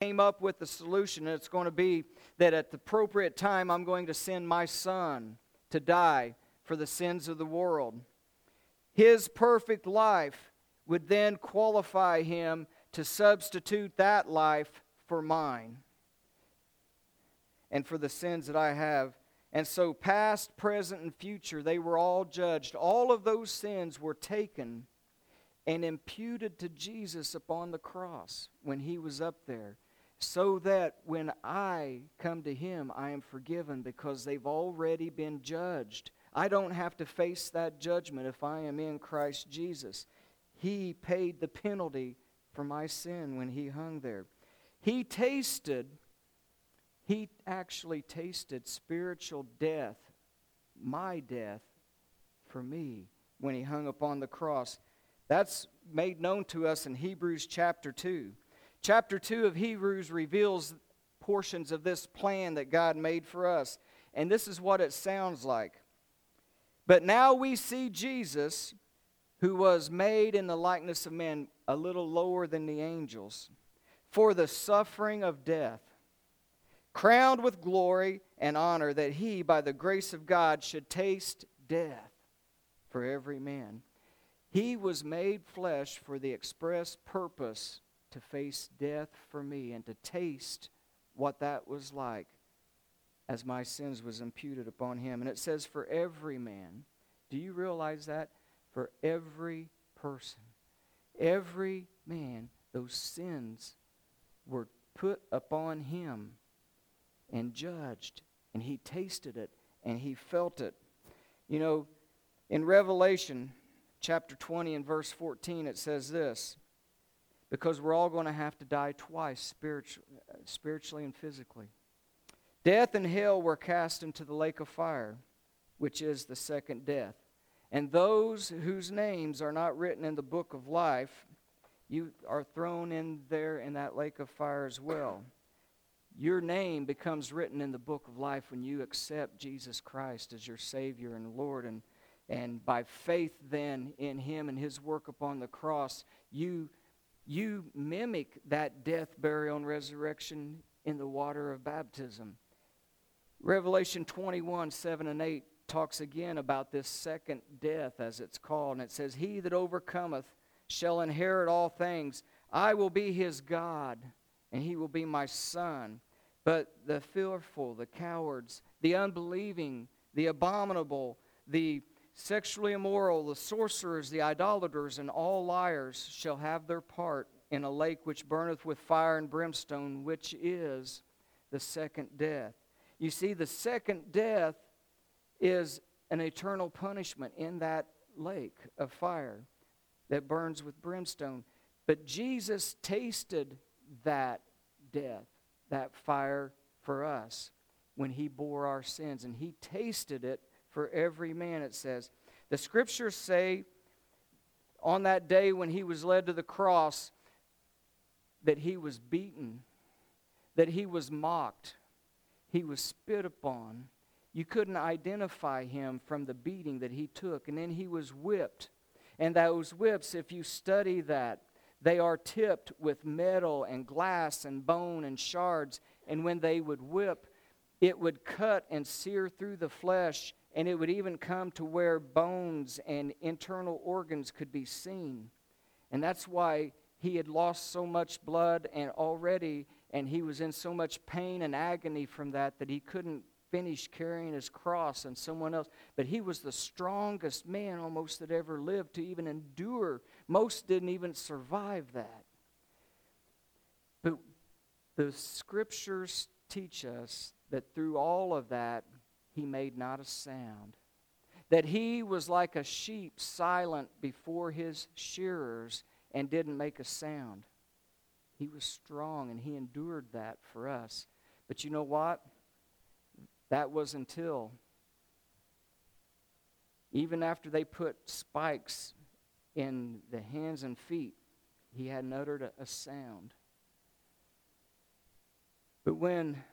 came up with the solution, and it's going to be that at the appropriate time, I'm going to send my son to die for the sins of the world. His perfect life would then qualify him to substitute that life for mine and for the sins that I have. And so, past, present, and future, they were all judged. All of those sins were taken and imputed to Jesus upon the cross when he was up there, so that when I come to him, I am forgiven because they've already been judged. I don't have to face that judgment if I am in Christ Jesus. He paid the penalty for my sin when he hung there. He tasted, he actually tasted spiritual death, my death, for me when he hung upon the cross. That's made known to us in Hebrews chapter 2. Chapter 2 of Hebrews reveals portions of this plan that God made for us. And this is what it sounds like. But now we see Jesus, who was made in the likeness of men, a little lower than the angels, for the suffering of death, crowned with glory and honor, that he, by the grace of God, should taste death for every man. He was made flesh for the express purpose to face death for me and to taste what that was like as my sins was imputed upon him. And it says, for every man. Do you realize that? For every person. Every man, those sins were put upon him and judged. And he tasted it and he felt it. You know, in Revelation chapter 20 and verse 14, it says this because we're all going to have to die twice, spiritually, spiritually and physically. Death and hell were cast into the lake of fire, which is the second death. And those whose names are not written in the book of life, you are thrown in there in that lake of fire as well. Your name becomes written in the book of life when you accept Jesus Christ as your Savior and Lord. And, and by faith, then, in Him and His work upon the cross, you, you mimic that death, burial, and resurrection in the water of baptism. Revelation 21 7 and 8 talks again about this second death, as it's called. And it says, He that overcometh shall inherit all things. I will be his God, and he will be my son. But the fearful, the cowards, the unbelieving, the abominable, the sexually immoral, the sorcerers, the idolaters, and all liars shall have their part in a lake which burneth with fire and brimstone, which is the second death. You see, the second death is an eternal punishment in that lake of fire that burns with brimstone. But Jesus tasted that death, that fire for us when he bore our sins. And he tasted it for every man, it says. The scriptures say on that day when he was led to the cross that he was beaten, that he was mocked, he was spit upon. You couldn't identify him from the beating that he took. And then he was whipped. And those whips, if you study that, they are tipped with metal and glass and bone and shards. And when they would whip, it would cut and sear through the flesh, and it would even come to where bones and internal organs could be seen. And that's why he had lost so much blood and already and he was in so much pain and agony from that that he couldn't finish carrying his cross and someone else. But he was the strongest man almost that ever lived to even endure. Most didn't even survive that. But the scriptures teach us that through all of that, he made not a sound. That he was like a sheep silent before his shearers and didn't make a sound. He was strong and he endured that for us. But you know what? That was until, even after they put spikes in the hands and feet, he hadn't uttered a, a sound. But when,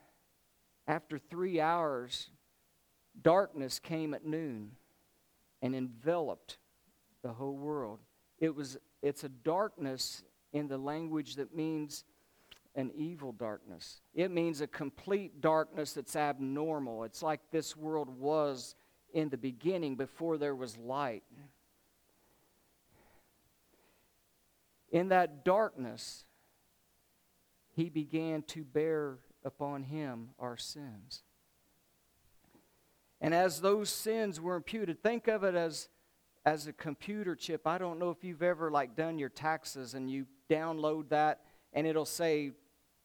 after three hours, darkness came at noon and enveloped the whole world, it was, it's a darkness in the language that means an evil darkness. It means a complete darkness that's abnormal. It's like this world was in the beginning before there was light. In that darkness, he began to bear upon him our sins. And as those sins were imputed, think of it as as a computer chip. I don't know if you've ever like done your taxes and you download that and it'll say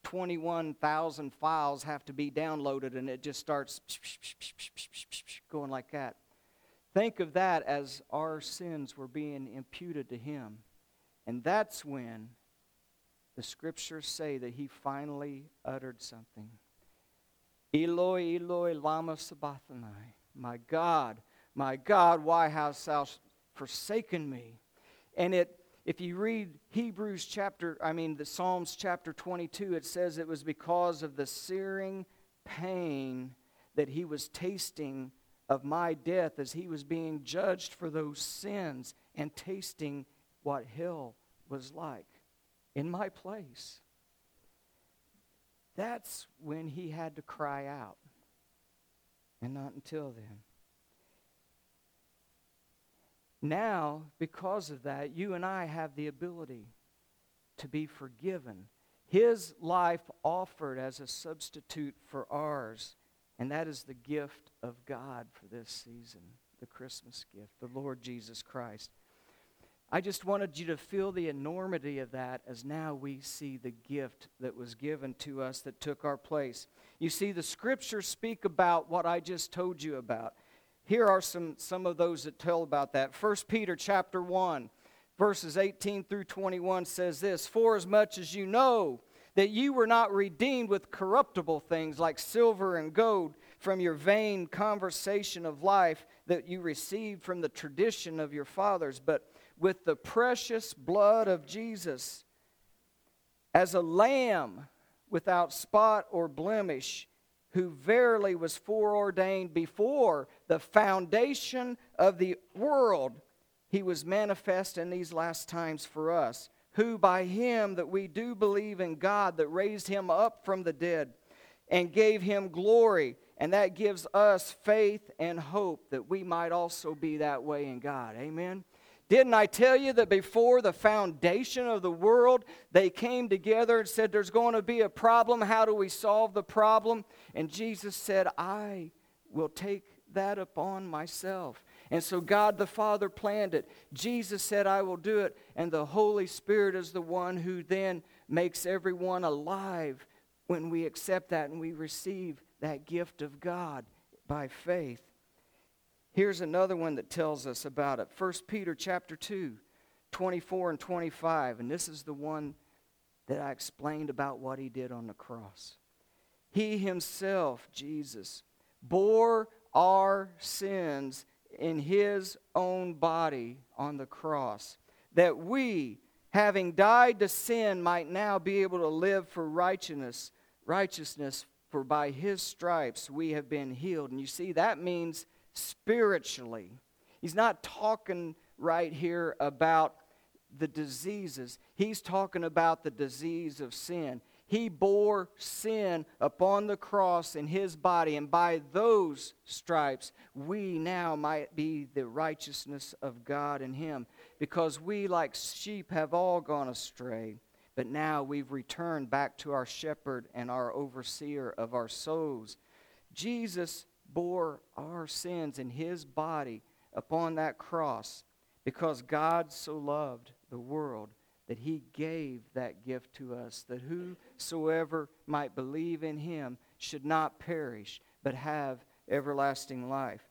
21,000 files have to be downloaded and it just starts going like that. Think of that as our sins were being imputed to him. And that's when the scriptures say that he finally uttered something. Eloi, Eloi, lama sabachthani. My God, my God, why hast thou forsaken me? And it, if you read Hebrews chapter, I mean the Psalms chapter 22, it says it was because of the searing pain that he was tasting of my death as he was being judged for those sins and tasting what hell was like in my place. That's when he had to cry out, and not until then. Now, because of that, you and I have the ability to be forgiven. His life offered as a substitute for ours, and that is the gift of God for this season, the Christmas gift, the Lord Jesus Christ. I just wanted you to feel the enormity of that as now we see the gift that was given to us that took our place. You see, the scriptures speak about what I just told you about. Here are some, some of those that tell about that. 1 Peter chapter 1, verses 18 through 21 says this For as much as you know that you were not redeemed with corruptible things like silver and gold from your vain conversation of life that you received from the tradition of your fathers, but with the precious blood of Jesus as a lamb without spot or blemish, who verily was foreordained before the foundation of the world, he was manifest in these last times for us, who by him that we do believe in God that raised him up from the dead and gave him glory. And that gives us faith and hope that we might also be that way in God. Amen. Didn't I tell you that before the foundation of the world, they came together and said, There's going to be a problem. How do we solve the problem? And Jesus said, I will take that upon myself. And so God the Father planned it. Jesus said, I will do it. And the Holy Spirit is the one who then makes everyone alive when we accept that and we receive that gift of God by faith. Here's another one that tells us about it. 1 Peter chapter 2, 24 and 25. And this is the one that I explained about what he did on the cross. He himself, Jesus, bore our sins in his own body on the cross, that we, having died to sin, might now be able to live for righteousness, righteousness, for by his stripes we have been healed. And you see, that means spiritually. He's not talking right here about the diseases, he's talking about the disease of sin. He bore sin upon the cross in his body, and by those stripes, we now might be the righteousness of God in him. Because we, like sheep, have all gone astray, but now we've returned back to our shepherd and our overseer of our souls. Jesus bore our sins in his body upon that cross because God so loved the world that he gave that gift to us, that whosoever might believe in him should not perish, but have everlasting life.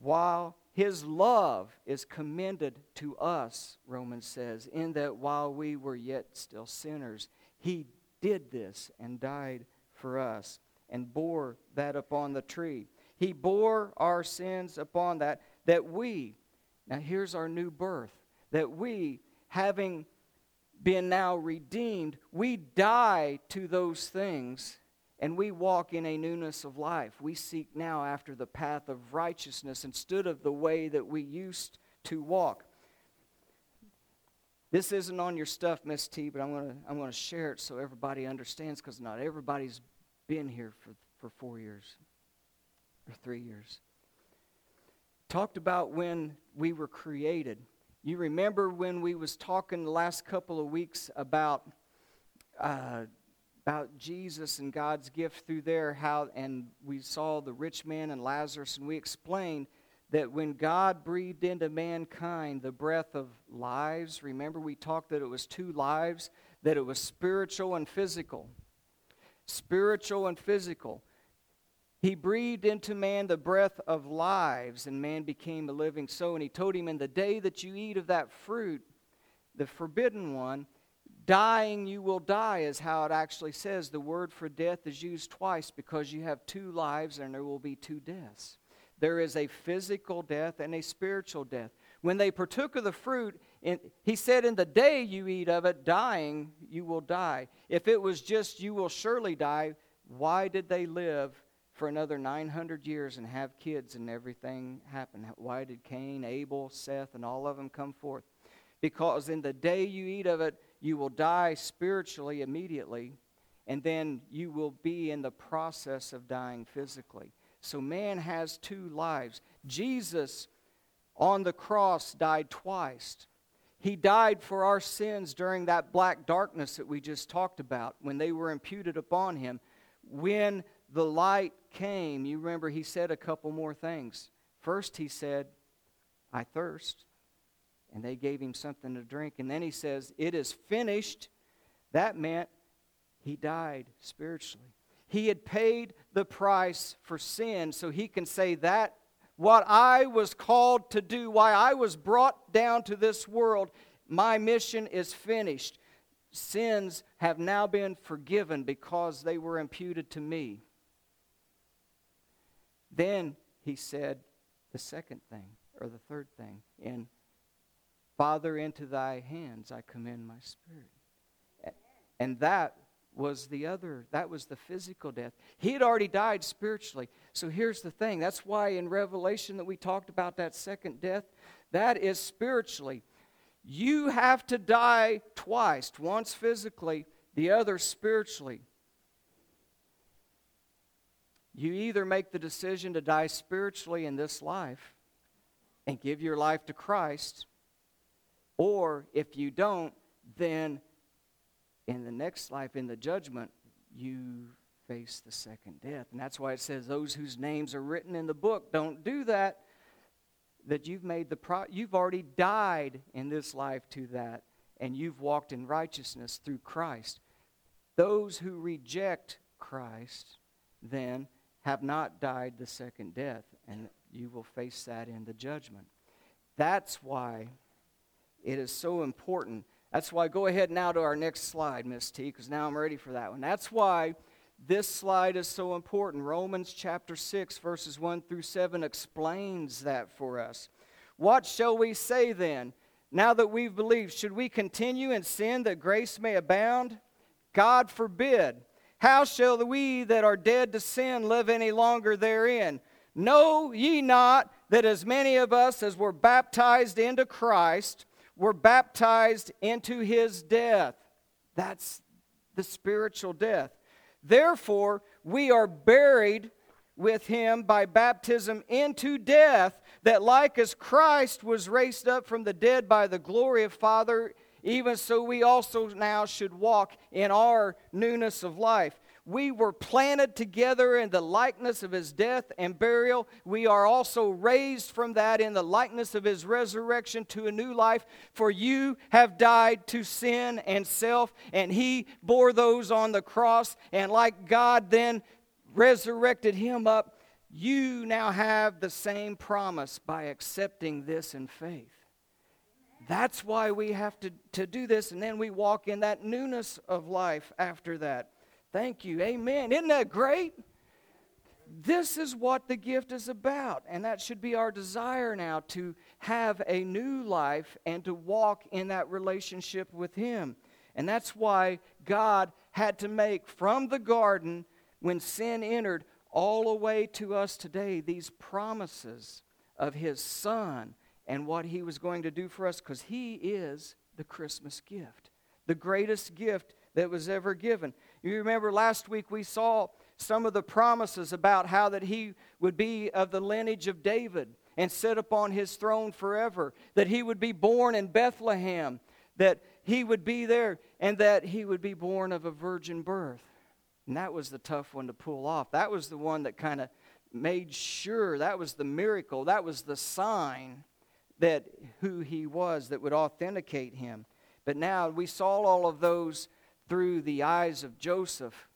While his love is commended to us, Romans says, in that while we were yet still sinners, he did this and died for us and bore that upon the tree. He bore our sins upon that, that we, now here's our new birth, that we, having been now redeemed, we die to those things and we walk in a newness of life. We seek now after the path of righteousness instead of the way that we used to walk. This isn't on your stuff, Miss T, but I'm going to I'm going to share it so everybody understands because not everybody's been here for, for four years or three years. Talked about when we were created. You remember when we was talking the last couple of weeks about uh, about Jesus and God's gift through there, how and we saw the rich man and Lazarus, and we explained that when God breathed into mankind the breath of lives, remember we talked that it was two lives, that it was spiritual and physical. Spiritual and physical. He breathed into man the breath of lives, and man became a living soul. And he told him, In the day that you eat of that fruit, the forbidden one, dying you will die, is how it actually says. The word for death is used twice because you have two lives and there will be two deaths. There is a physical death and a spiritual death. When they partook of the fruit, in, he said, In the day you eat of it, dying, you will die. If it was just, you will surely die, why did they live for another 900 years and have kids and everything happen? Why did Cain, Abel, Seth, and all of them come forth? Because in the day you eat of it, you will die spiritually immediately, and then you will be in the process of dying physically. So man has two lives. Jesus on the cross died twice. He died for our sins during that black darkness that we just talked about when they were imputed upon him. When the light came, you remember he said a couple more things. First, he said, I thirst. And they gave him something to drink. And then he says, It is finished. That meant he died spiritually. He had paid the price for sin, so he can say that what I was called to do, why I was brought down to this world, my mission is finished. Sins have now been forgiven because they were imputed to me. Then he said the second thing, or the third thing, in Father, into thy hands I commend my spirit. And that was the other that was the physical death. He had already died spiritually. So here's the thing. That's why in revelation that we talked about that second death that is spiritually. You have to die twice once physically the other spiritually. You either make the decision to die spiritually in this life and give your life to Christ or if you don't then in the next life, in the judgment, you face the second death. And that's why it says those whose names are written in the book don't do that. That you've made the pro- you've already died in this life to that, and you've walked in righteousness through Christ. Those who reject Christ then have not died the second death, and you will face that in the judgment. That's why it is so important that's why, go ahead now to our next slide, Miss T, because now I'm ready for that one. That's why this slide is so important. Romans chapter 6, verses 1 through 7 explains that for us. What shall we say then? Now that we've believed, should we continue in sin that grace may abound? God forbid. How shall we that are dead to sin live any longer therein? Know ye not that as many of us as were baptized into Christ, were baptized into his death. That's the spiritual death. Therefore, we are buried with him by baptism into death, that like as Christ was raised up from the dead by the glory of Father, even so we also now should walk in our newness of life. We were planted together in the likeness of his death and burial. We are also raised from that in the likeness of his resurrection to a new life. For you have died to sin and self, and he bore those on the cross. And like God then resurrected him up, you now have the same promise by accepting this in faith. That's why we have to, to do this, and then we walk in that newness of life after that. Thank you. Amen. Isn't that great? This is what the gift is about. And that should be our desire now to have a new life and to walk in that relationship with Him. And that's why God had to make from the garden, when sin entered, all the way to us today, these promises of His Son and what He was going to do for us, because He is the Christmas gift, the greatest gift that was ever given. You remember last week we saw some of the promises about how that he would be of the lineage of David and sit upon his throne forever, that he would be born in Bethlehem, that he would be there, and that he would be born of a virgin birth. And that was the tough one to pull off. That was the one that kind of made sure, that was the miracle, that was the sign that who he was that would authenticate him. But now we saw all of those through the eyes of Joseph.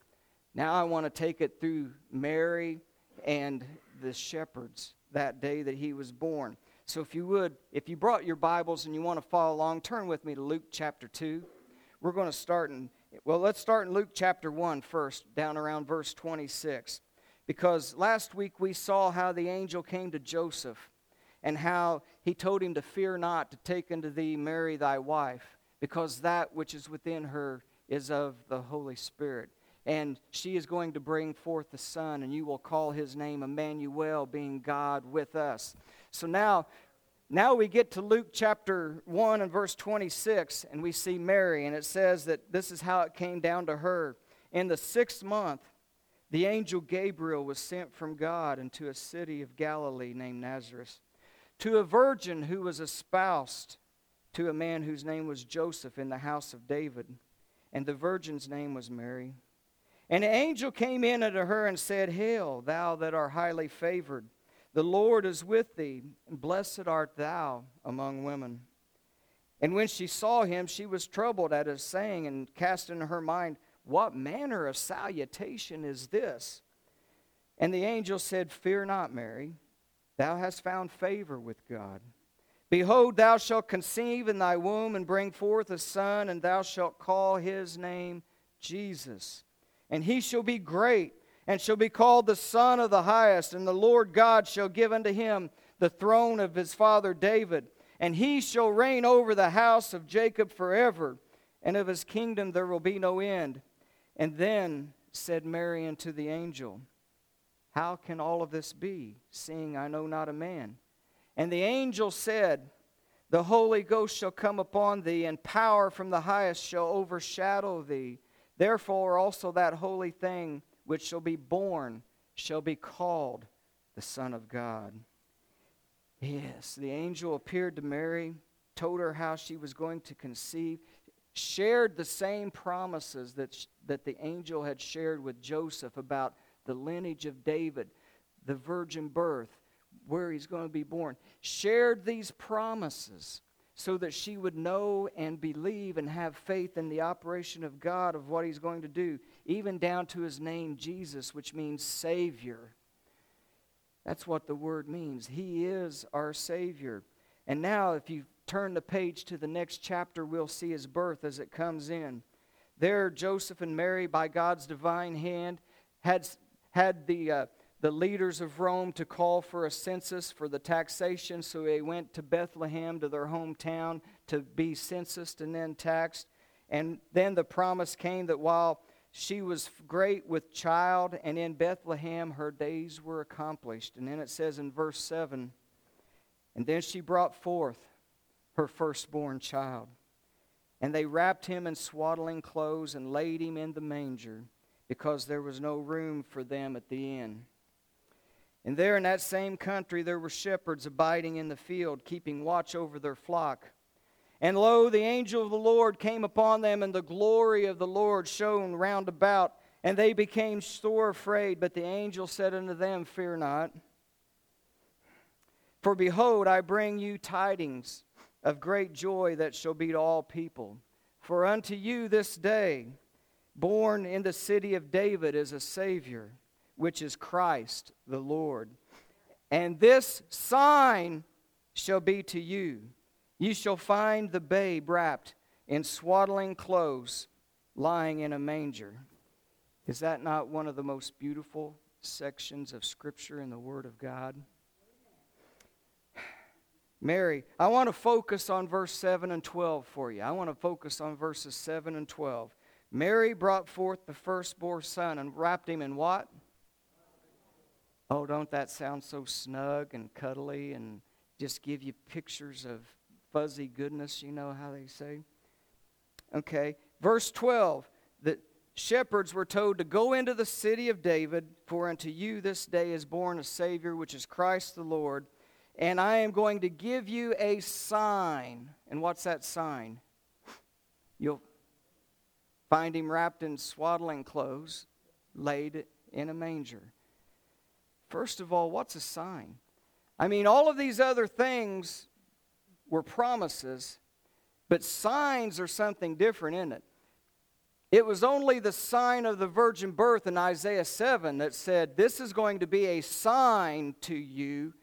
Now I want to take it through Mary and the shepherds that day that he was born. So if you would, if you brought your Bibles and you want to follow along, turn with me to Luke chapter 2. We're going to start in, well, let's start in Luke chapter 1 first, down around verse 26. Because last week we saw how the angel came to Joseph and how he told him to fear not to take unto thee Mary thy wife, because that which is within her is of the Holy Spirit. And she is going to bring forth the Son, and you will call his name Emmanuel, being God with us. So now, now we get to Luke chapter 1 and verse 26, and we see Mary, and it says that this is how it came down to her. In the sixth month, the angel Gabriel was sent from God into a city of Galilee named Nazareth to a virgin who was espoused to a man whose name was Joseph in the house of David, and the virgin's name was Mary. And an angel came in unto her and said, Hail, thou that art highly favored, the Lord is with thee, and blessed art thou among women. And when she saw him, she was troubled at his saying, and cast in her mind, What manner of salutation is this? And the angel said, Fear not, Mary Thou hast found favor with God. Behold, thou shalt conceive in thy womb and bring forth a son, and thou shalt call his name Jesus. And he shall be great, and shall be called the Son of the Highest, and the Lord God shall give unto him the throne of his father David. And he shall reign over the house of Jacob forever, and of his kingdom there will be no end. And then said Mary unto the angel, how can all of this be, seeing I know not a man? And the angel said, The Holy Ghost shall come upon thee, and power from the highest shall overshadow thee. Therefore also that holy thing which shall be born shall be called the Son of God. Yes, the angel appeared to Mary, told her how she was going to conceive, shared the same promises that, that the angel had shared with Joseph about the lineage of David, the virgin birth, where he's going to be born, shared these promises so that she would know and believe and have faith in the operation of God of what he's going to do, even down to his name Jesus, which means Savior. That's what the word means. He is our Savior. And now, if you turn the page to the next chapter, we'll see his birth as it comes in. There, Joseph and Mary, by God's divine hand, had had the, uh, the leaders of Rome to call for a census for the taxation, so they went to Bethlehem, to their hometown, to be censused and then taxed. And then the promise came that while she was great with child, and in Bethlehem her days were accomplished. And then it says in verse 7 And then she brought forth her firstborn child. And they wrapped him in swaddling clothes and laid him in the manger because there was no room for them at the inn. And there in that same country there were shepherds abiding in the field, keeping watch over their flock. And lo, the angel of the Lord came upon them, and the glory of the Lord shone round about, and they became sore afraid. But the angel said unto them, Fear not. For behold, I bring you tidings of great joy that shall be to all people. For unto you this day born in the city of David is a Savior, which is Christ the Lord. And this sign shall be to you you shall find the babe wrapped in swaddling clothes, lying in a manger. Is that not one of the most beautiful sections of Scripture in the Word of God? Mary, I want to focus on verse 7 and 12 for you. I want to focus on verses 7 and 12. Mary brought forth the firstborn son and wrapped him in what? Oh, don't that sound so snug and cuddly and just give you pictures of fuzzy goodness, you know how they say. Okay. Verse 12 the shepherds were told to go into the city of David, for unto you this day is born a Savior, which is Christ the Lord. And I am going to give you a sign. And what's that sign? You'll find him wrapped in swaddling clothes, laid in a manger. First of all, what's a sign? I mean, all of these other things were promises, but signs are something different, isn't it? It was only the sign of the virgin birth in Isaiah 7 that said, This is going to be a sign to you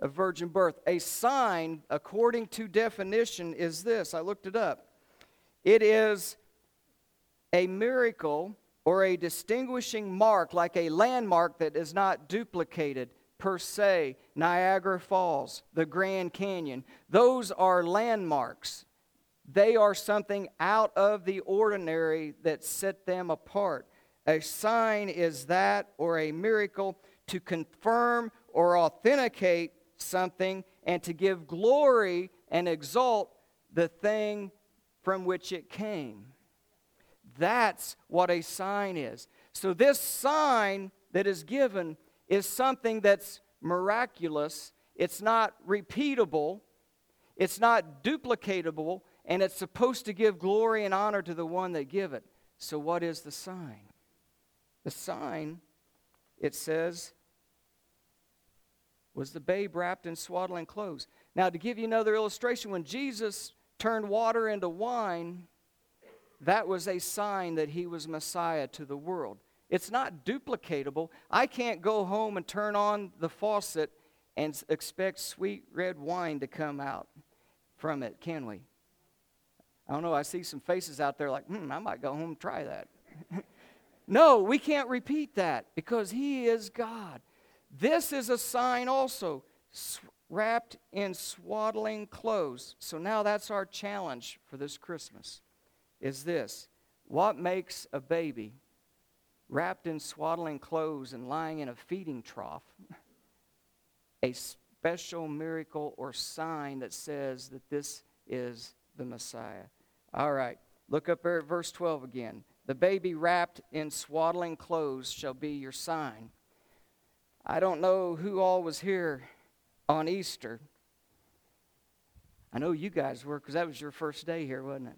of virgin birth. A sign, according to definition, is this. I looked it up. It is a miracle or a distinguishing mark, like a landmark that is not duplicated per se. Niagara Falls, the Grand Canyon. Those are landmarks. They are something out of the ordinary that set them apart. A sign is that or a miracle to confirm or authenticate something and to give glory and exalt the thing from which it came. That's what a sign is. So, this sign that is given is something that's miraculous, it's not repeatable, it's not duplicatable, and it's supposed to give glory and honor to the one that give it. So what is the sign? The sign, it says, was the babe wrapped in swaddling clothes. Now, to give you another illustration, when Jesus turned water into wine, that was a sign that he was Messiah to the world. It's not duplicatable. I can't go home and turn on the faucet and expect sweet red wine to come out from it, can we? I don't know. I see some faces out there like, hmm, I might go home and try that. no, we can't repeat that because He is God. This is a sign also, wrapped in swaddling clothes. So now that's our challenge for this Christmas is this what makes a baby wrapped in swaddling clothes and lying in a feeding trough a special miracle or sign that says that this is the Messiah. All right, look up there at verse 12 again. The baby wrapped in swaddling clothes shall be your sign. I don't know who all was here on Easter. I know you guys were because that was your first day here, wasn't it?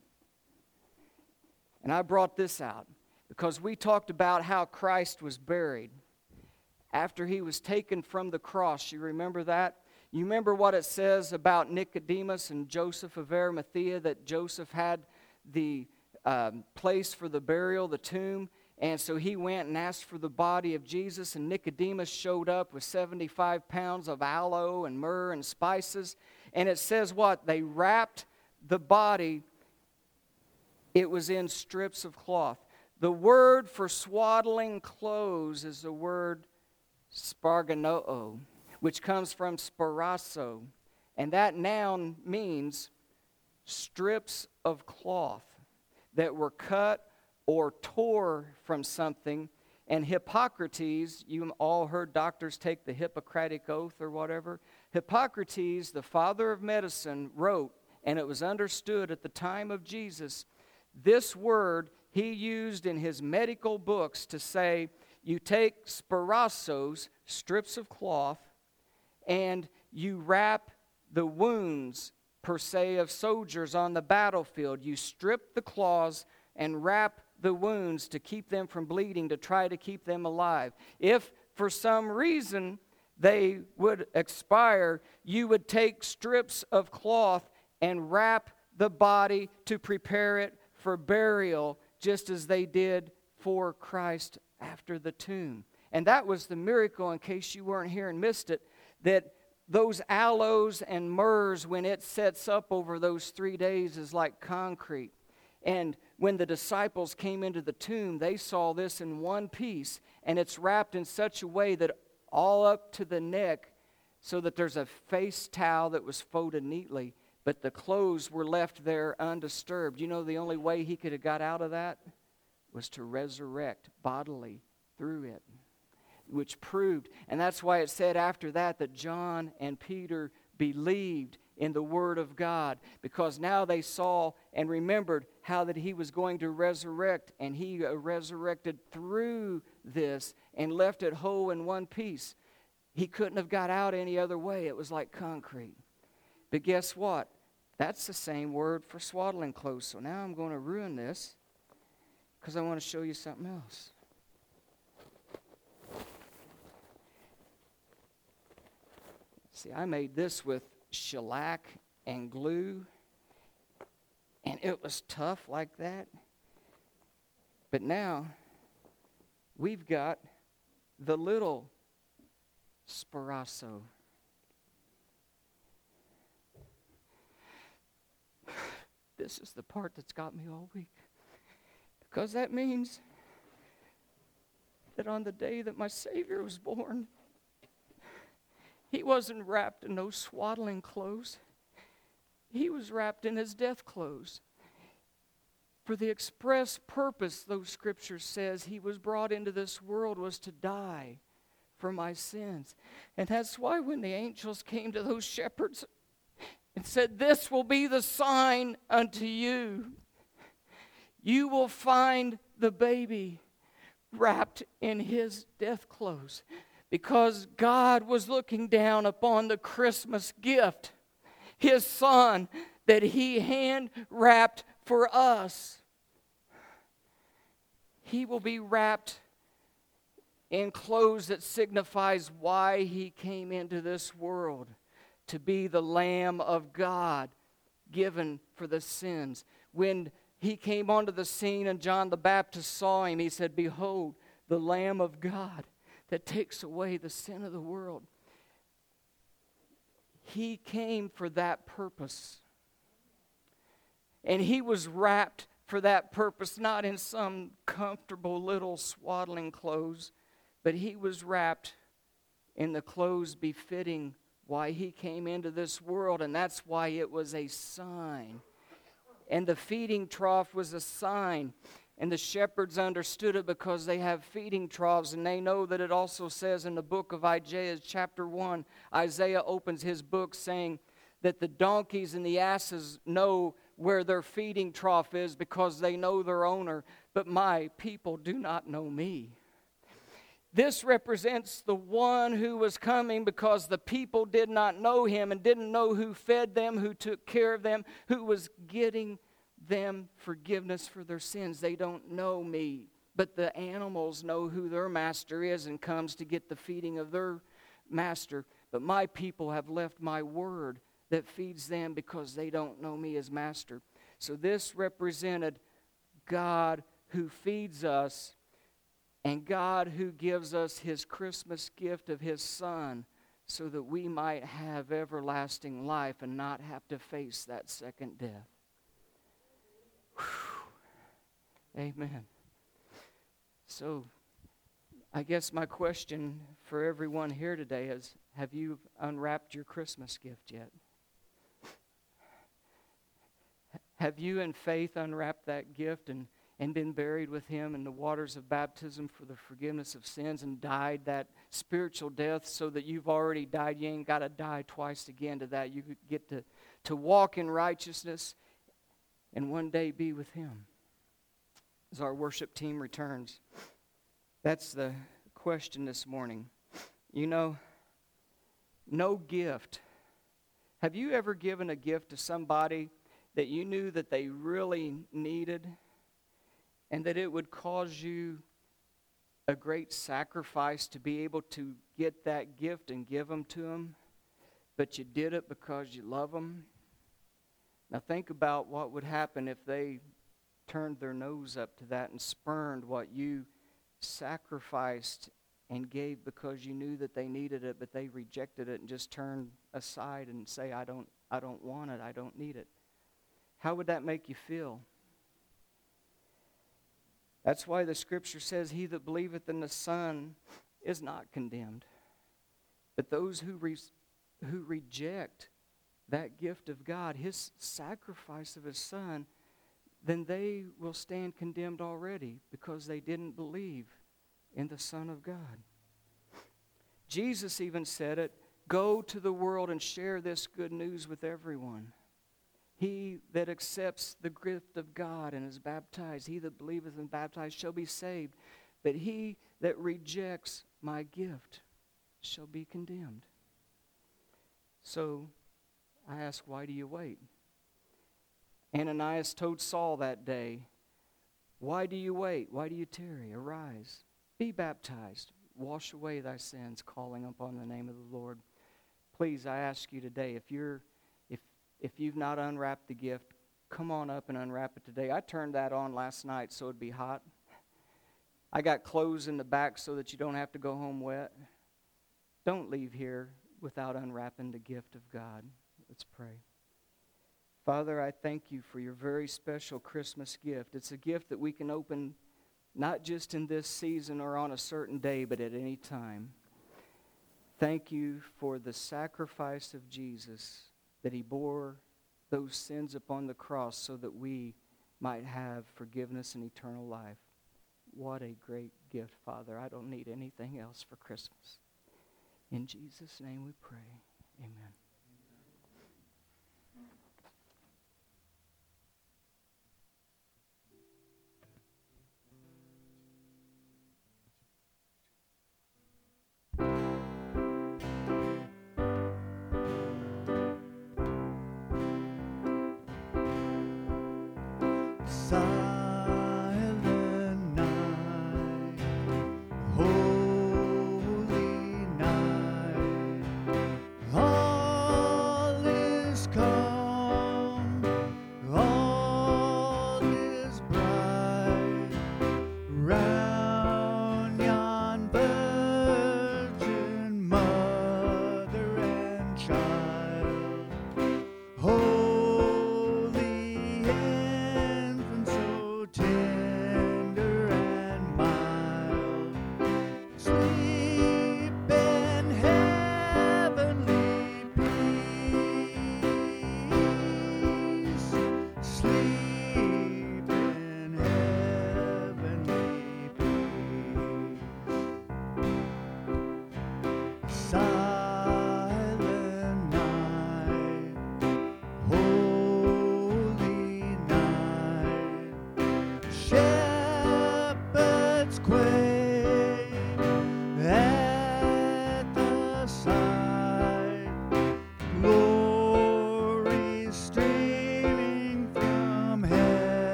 And I brought this out because we talked about how Christ was buried after he was taken from the cross. You remember that? You remember what it says about Nicodemus and Joseph of Arimathea that Joseph had the um, place for the burial, the tomb, and so he went and asked for the body of Jesus, and Nicodemus showed up with 75 pounds of aloe and myrrh and spices. And it says what? They wrapped the body, it was in strips of cloth. The word for swaddling clothes is the word sparganoo which comes from sparasso. And that noun means strips of cloth that were cut or tore from something. And Hippocrates, you all heard doctors take the Hippocratic Oath or whatever. Hippocrates, the father of medicine, wrote, and it was understood at the time of Jesus, this word he used in his medical books to say, you take sparassos, strips of cloth, and you wrap the wounds, per se, of soldiers on the battlefield. You strip the claws and wrap the wounds to keep them from bleeding, to try to keep them alive. If for some reason they would expire, you would take strips of cloth and wrap the body to prepare it for burial, just as they did for Christ after the tomb. And that was the miracle, in case you weren't here and missed it, that those aloes and myrrhs, when it sets up over those three days, is like concrete. And when the disciples came into the tomb, they saw this in one piece, and it's wrapped in such a way that all up to the neck, so that there's a face towel that was folded neatly, but the clothes were left there undisturbed. You know, the only way he could have got out of that was to resurrect bodily through it which proved, and that's why it said after that that John and Peter believed in the Word of God because now they saw and remembered how that He was going to resurrect, and He uh, resurrected through this and left it whole in one piece. He couldn't have got out any other way. It was like concrete. But guess what? That's the same word for swaddling clothes. So now I'm going to ruin this because I want to show you something else. See, I made this with shellac and glue, and it was tough like that. But now we've got the little sparasso. This is the part that's got me all week. Because that means that on the day that my Savior was born, he wasn't wrapped in no swaddling clothes. He was wrapped in his death clothes. For the express purpose, those scriptures says, he was brought into this world was to die for my sins. And that's why when the angels came to those shepherds said, This will be the sign unto you, you will find the baby wrapped in his death clothes because God was looking down upon the Christmas gift, his son, that he hand wrapped for us. He will be wrapped in clothes that signifies why he came into this world to be the lamb of God given for the sins. When he came onto the scene and John the Baptist saw him, he said, Behold, the Lamb of God that takes away the sin of the world. He came for that purpose. And he was wrapped for that purpose, not in some comfortable little swaddling clothes, but he was wrapped in the clothes befitting why he came into this world, and that's why it was a sign. And the feeding trough was a sign. And the shepherds understood it because they have feeding troughs, and they know that it also says in the book of Isaiah, chapter 1, Isaiah opens his book saying that the donkeys and the asses know where their feeding trough is because they know their owner, but my people do not know me. This represents the one who was coming because the people did not know him and didn't know who fed them, who took care of them, who was getting them forgiveness for their sins. They don't know me, but the animals know who their master is and comes to get the feeding of their master. But my people have left my word that feeds them because they don't know me as master. So this represented God who feeds us and God who gives us his Christmas gift of his son so that we might have everlasting life and not have to face that second death. Amen. So, I guess my question for everyone here today is Have you unwrapped your Christmas gift yet? Have you, in faith, unwrapped that gift and, and been buried with Him in the waters of baptism for the forgiveness of sins and died that spiritual death so that you've already died? You ain't got to die twice again to that. You get to, to walk in righteousness and one day be with Him as our worship team returns. That's the question this morning. You know, no gift. Have you ever given a gift to somebody that you knew that they really needed and that it would cause you a great sacrifice to be able to get that gift and give them to them, but you did it because you love them? Now, think about what would happen if they turned their nose up to that and spurned what you sacrificed and gave because you knew that they needed it, but they rejected it and just turned aside and say, I don't, I don't want it, I don't need it. How would that make you feel? That's why the scripture says, He that believeth in the Son is not condemned. But those who, re- who reject that gift of God, His sacrifice of His Son, then they will stand condemned already because they didn't believe in the Son of God. Jesus even said it Go to the world and share this good news with everyone. He that accepts the gift of God and is baptized, he that believeth and baptized shall be saved. But he that rejects my gift shall be condemned. So I ask, why do you wait? Ananias told Saul that day, Why do you wait? Why do you tarry? Arise, be baptized, wash away thy sins, calling upon the name of the Lord. Please, I ask you today, if you're if you've not unwrapped the gift, come on up and unwrap it today. I turned that on last night so it'd be hot. I got clothes in the back so that you don't have to go home wet. Don't leave here without unwrapping the gift of God. Let's pray. Father, I thank you for your very special Christmas gift. It's a gift that we can open not just in this season or on a certain day, but at any time. Thank you for the sacrifice of Jesus, that he bore those sins upon the cross so that we might have forgiveness and eternal life. What a great gift, Father. I don't need anything else for Christmas. In Jesus' name we pray. Amen.